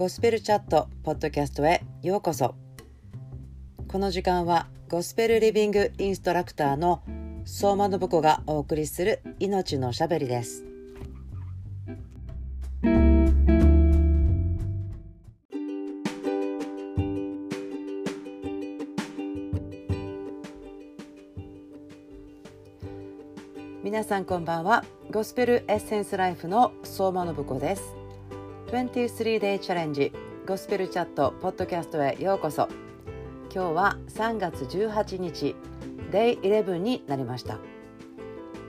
ゴスペルチャットポッドキャストへようこそ。この時間はゴスペルリビングインストラクターの相馬信子がお送りする命のしゃべりです。皆さんこんばんは。ゴスペルエッセンスライフの相馬信子です。23 day チャレンジゴスペルチャットポッドキャストへようこそ今日は3月18日 Day 11になりました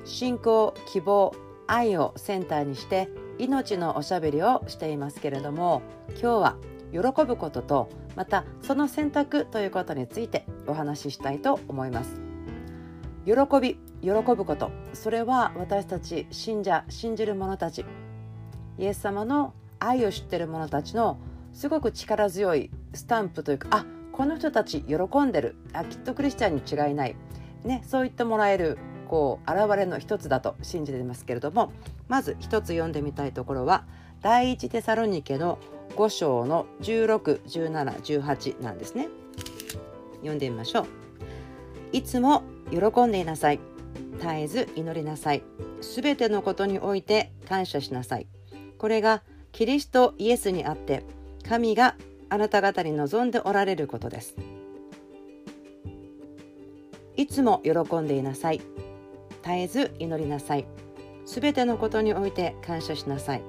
信仰希望愛をセンターにして命のおしゃべりをしていますけれども今日は喜ぶこととまたその選択ということについてお話ししたいと思います喜び喜ぶことそれは私たち信者信じる者たちイエス様の愛を知ってる者たちのすごく力強いスタンプというかあこの人たち喜んでる。あきっとクリスチャンに違いない、ね、そう言ってもらえるこう現れの一つだと信じてますけれどもまず一つ読んでみたいところは第一テサロニケの5章の161718なんですね。読んでみましょう。いつも喜んでいなさい。絶えず祈りなさい。すべてのことにおいて感謝しなさい。これがキリストイエスにあって神があなた方に望んでおられることです。いつも喜んでいなさい。絶えず祈りなさい。すべてのことにおいて感謝しなさい。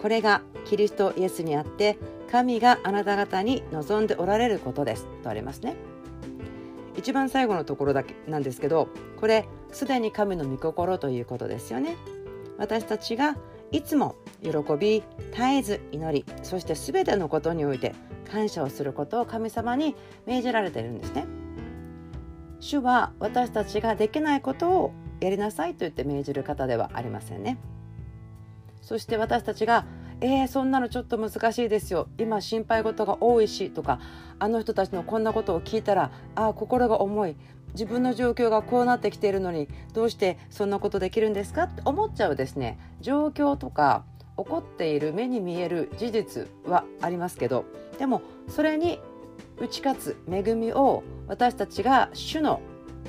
これがキリストイエスにあって神があなた方に望んでおられることです。とありますね。一番最後のところだけなんですけどこれすでに神の御心ということですよね。私たちがいつも喜び絶えず祈りそして全てのことにおいて感謝をすることを神様に命じられているんですね。主は私たちができないことをやりなさいと言って命じる方ではありませんね。そして私たちがえー、そんなのちょっと難しいですよ。今心配事が多いしとかあの人たちのこんなことを聞いたらああ心が重い。自分の状況がこうなってきているのにどうしてそんなことできるんですか？って思っちゃうですね状況とか起こっている目に見える事実はありますけどでもそれに打ち勝つ恵みを私たちが主の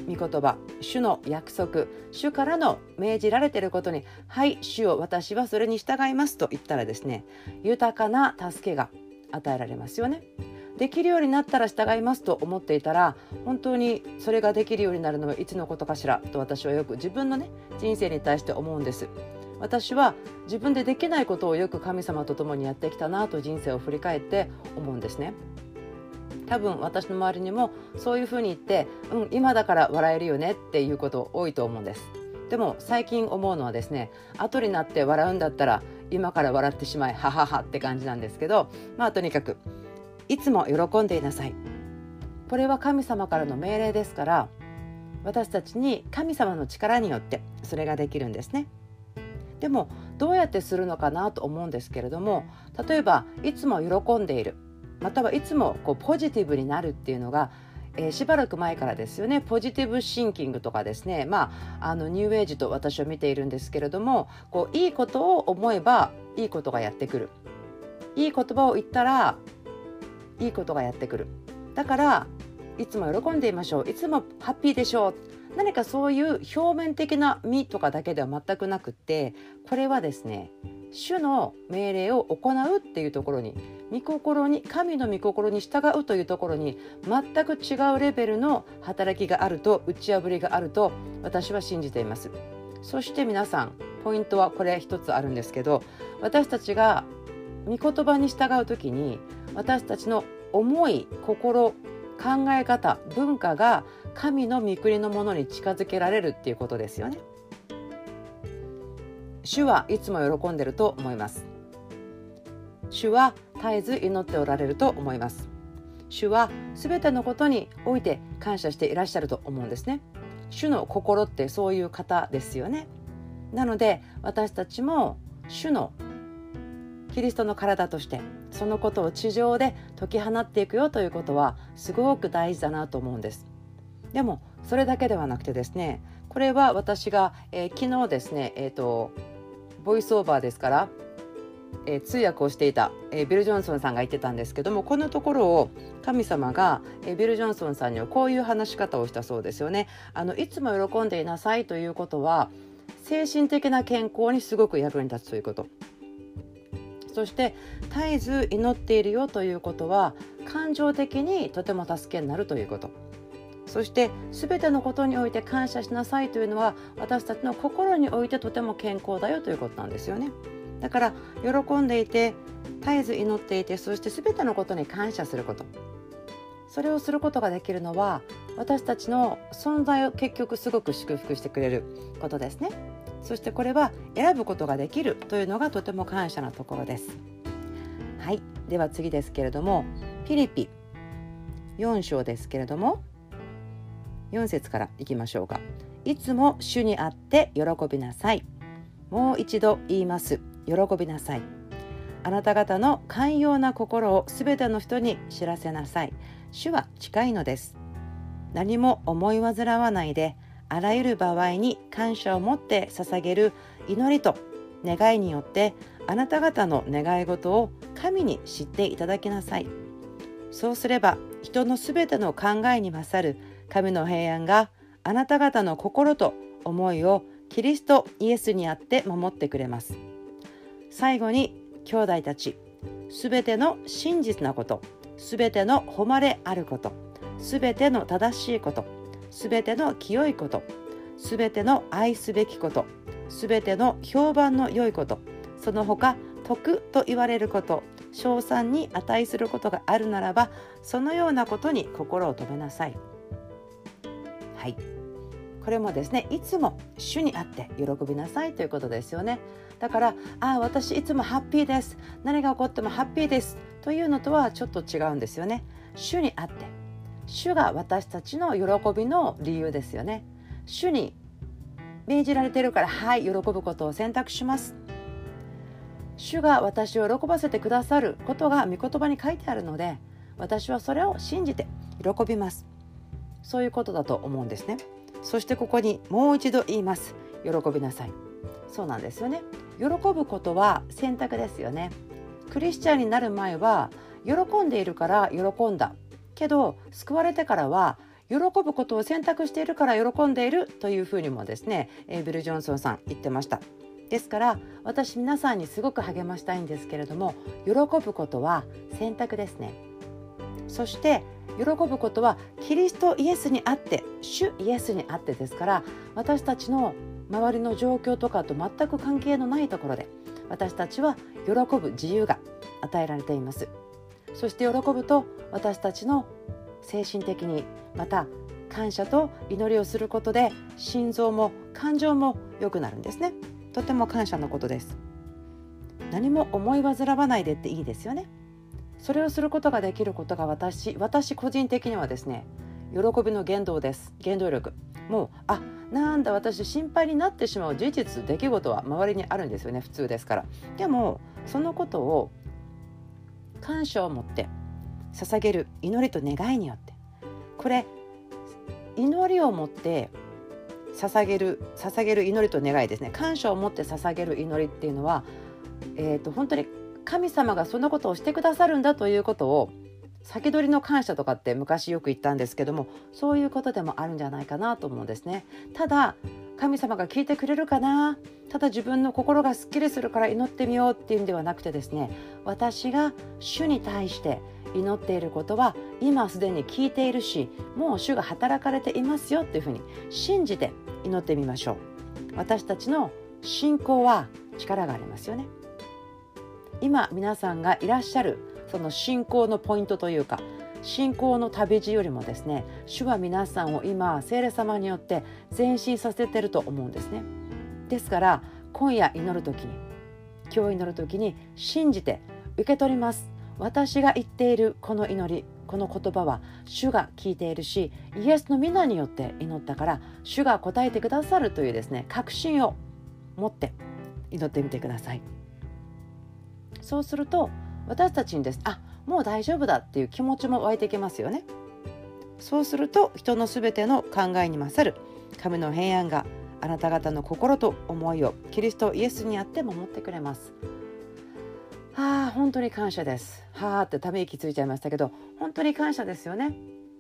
御言葉主の約束主からの命じられていることに「はい主を私はそれに従います」と言ったらですね豊かな助けが与えられますよね。できるようになったら従いますと思っていたら本当にそれができるようになるのはいつのことかしらと私はよく自分のね人生に対して思うんです。私は自分でできないことをよく神様と共にやってきたなと人生を振り返って思うんですね。多分私の周りにもそういうふうに言ってうん今だから笑えるよねっていうこと多いと思うんです。でも最近思うのはですね後になって笑うんだったら今から笑ってしまいはははって感じなんですけどまあとにかくいつも喜んでいなさい。これは神様からの命令ですから私たちに神様の力によってそれができるんですね。でもどうやってするのかなと思うんですけれども例えばいつも喜んでいるまたはいつもこうポジティブになるっていうのがえー、しばらく前からですよね。ポジティブシンキングとかですね。まああのニューエイジと私は見ているんですけれどもこういいことを思えばいいことがやってくる。いい言葉を言ったらいいことがやってくる。だからいつも喜んでいましょう。いつもハッピーでしょう。何かそういう表面的な「み」とかだけでは全くなくってこれはですね主の命令を行うっていうところに御心に神の御心に従うというところに全く違うレベルの働きがあると打ち破りがあると私は信じています。そして皆さんポイントはこれ一つあるんですけど私たちが御言葉に従う時に私たちの思い心考え方文化が神の御国のものに近づけられるっていうことですよね。主はいつも喜んでると思います。主は絶えず祈っておられると思います。主はすべてのことにおいて感謝していらっしゃると思うんですね。主の心ってそういう方ですよね。なので私たちも主のキリストの体としてそのことを地上で解き放っていくよということはすごく大事だなと思うんですでもそれだけではなくてですねこれは私が、えー、昨日ですねえっ、ー、とボイスオーバーですからえー、通訳をしていた、えー、ビル・ジョンソンさんが言ってたんですけどもこのところを神様が、えー、ビル・ジョンソンさんにはこういう話し方をしたそうですよね。あのいつも喜んでいなさいということは精神的な健康にすごく役に立つということ。そして絶えず祈っているよということは感情的にとても助けになるということ。そして全てのことにおいて感謝しなさいというのは私たちの心においてとても健康だよということなんですよね。だから喜んでいて絶えず祈っていてそして全てのことに感謝することそれをすることができるのは私たちの存在を結局すごく祝福してくれることですねそしてこれは選ぶことができるというのがとても感謝なところです。はい。では次ですけれどもピリピ4章ですけれども4節からいきましょうか。いつも主にあって喜びなさい。もう一度言います。喜びなさい。あなた方の寛容な心をすべての人に知らせなさい主は近いのです何も思い煩わないであらゆる場合に感謝を持って捧げる祈りと願いによってあなた方の願い事を神に知っていただきなさいそうすれば人のすべての考えに勝る神の平安があなた方の心と思いをキリストイエスにあって守ってくれます。最後に兄弟たちすべての真実なことすべての誉れあることすべての正しいことすべての清いことすべての愛すべきことすべての評判の良いことその他徳と言われること称賛に値することがあるならばそのようなことに心を止めなさい。はいこれもですねいつも主にあって喜びなさいということですよね。だからああ私いつもハッピーです何が起こってもハッピーですというのとはちょっと違うんですよね主にあって主が私たちの喜びの理由ですよね。主に命じられているからはい喜ぶことを選択します。主が私を喜ばせてくださることが御言葉に書いてあるので私はそれを信じて喜びます。そういうことだと思うんですね。そしてここにもう一度言います。喜びなさい。そうなんですよね。喜ぶことは選択ですよね。クリスチャンになる前は喜んでいるから喜んだ。けど救われてからは喜ぶことを選択しているから喜んでいるというふうにもですねビル・ジョンソンさん言ってました。ですから私皆さんにすごく励ましたいんですけれども喜ぶことは選択ですね。そして喜ぶことはキリストイエスにあって主イエスにあってですから私たちの周りの状況とかと全く関係のないところで私たちは喜ぶ自由が与えられています。そして喜ぶと私たちの精神的にまた感謝と祈りをすることで心臓も感情も良くなるんですね。とても感謝のことです。何も思い煩わないでっていいですよね。それをすることができることが私私個人的にはですね喜びの原動です。原動力。もうあなんだ私心配になってしまう事実出来事は周りにあるんですよね。普通ですから。でもそのことを感謝を持って捧げる祈りと願いによって。これ祈りを持って捧げる捧げる祈りと願いですね。感謝を持って捧げる祈りっていうのは、えーと、と本当に神様がそんなことをしてくださるんだということを先取りの感謝とかって昔よく言ったんですけどもそういうことでもあるんじゃないかなと思うんですね。ただ神様が聞いてくれるかな？ただ自分の心がすっきりするから祈ってみようっていうんではなくてですね私が主に対して祈っていることは今すでに聞いているしもう主が働かれていますよっていうふうに信じて祈ってみましょう。私たちの信仰は力がありますよね。今皆さんがいらっしゃるその信仰のポイントというか信仰の旅路よりもですね主は皆さんを今聖霊様によって前進させてると思うんですね。ですから今夜祈る時に今日祈る時に信じて受け取ります。私が言っているこの祈りこの言葉は主が聞いているしイエスの皆によって祈ったから主が答えてくださるというですね確信を持って祈ってみてください。そうすると私たちにですあもう大丈夫だっていう気持ちも湧いてきますよね。そうすると人のすべての考えに勝る神の平安があなた方の心と思いをキリストイエスにあって守ってくれます。ああ本当に感謝です。はあってため息ついちゃいましたけど本当に感謝ですよね。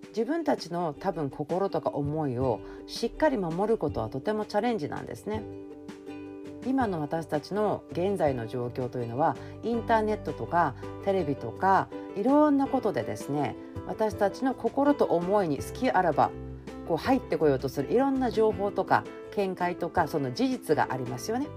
自分たちの多分心とか思いをしっかり守ることはとてもチャレンジなんですね。今の私たちの現在の状況というのはインターネットとかテレビとかいろんなことでですね私たちの心と思いに好きあらばこう入ってこようとするいろんな情報とか見解とかその事実がありますよね。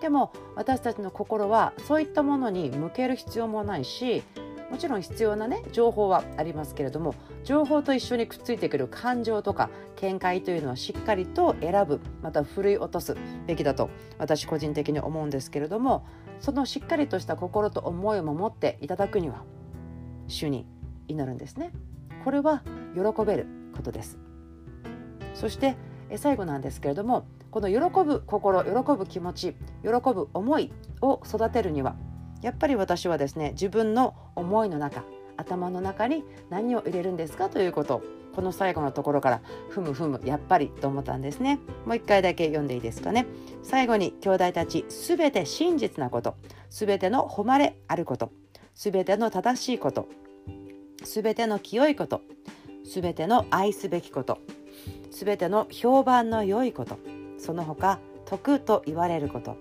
でも私たちの心はそういったものに向ける必要もないしもちろん必要なね情報はありますけれども情報と一緒にくっついてくる感情とか見解というのはしっかりと選ぶまたふるい落とすべきだと私個人的に思うんですけれどもそのしっかりとした心と思いを守っていただくには主に祈るんですね。これは喜べることです。そして最後なんですけれどもこの喜ぶ心喜ぶ気持ち喜ぶ思いを育てるにはやっぱり私はですね自分の思いの中頭の中に何を入れるんですか？ということ。この最後のところからふむふむやっぱりと思ったんですね。もう一回だけ読んでいいですかね。最後に兄弟たちすべて真実なこと。すべての誉れあること。すべての正しいこと。すべての清いこと。すべての愛すべきこと。すべての評判の良いこと。その他徳と言われること。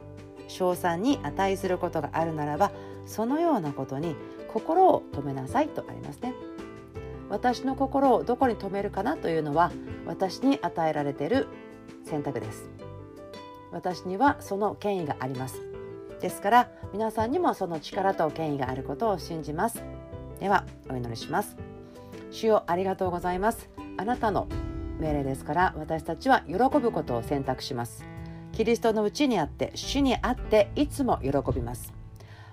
称賛に値することがあるならばそのようなことに心を止めなさいとありますね。私の心をどこに留めるかなというのは私に与えられている選択です。私にはその権威があります。ですから皆さんにもその力と権威があることを信じます。ではお祈りします。主よありがとうございます。あなたの命令ですから私たちは喜ぶことを選択します。キリストのうちにあって主にあっていつも喜びます。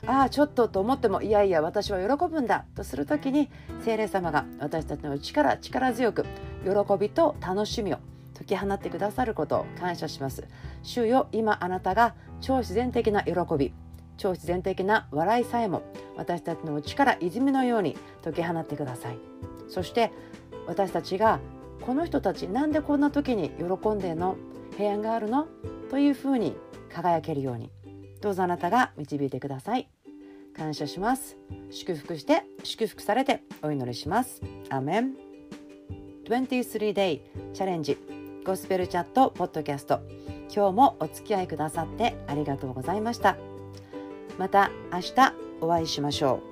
ああちょっとと思ってもいやいや私は喜ぶんだとする時に聖霊様が私たちのうちから力強く喜びと楽しみを解き放ってくださることを感謝します。主よ今あなたが超自然的な喜び超自然的な笑いさえも私たちのうちから泉のように解き放ってください。そして私たちがこの人たちなんでこんな時に喜んでんの？平安があるの？というふうに輝けるように。どうぞあなたが導いてください。感謝します。祝福して祝福されてお祈りします。アメン。23day チャレンジゴスペルチャットポッドキャスト。今日もお付き合いくださってありがとうございました。また明日お会いしましょう。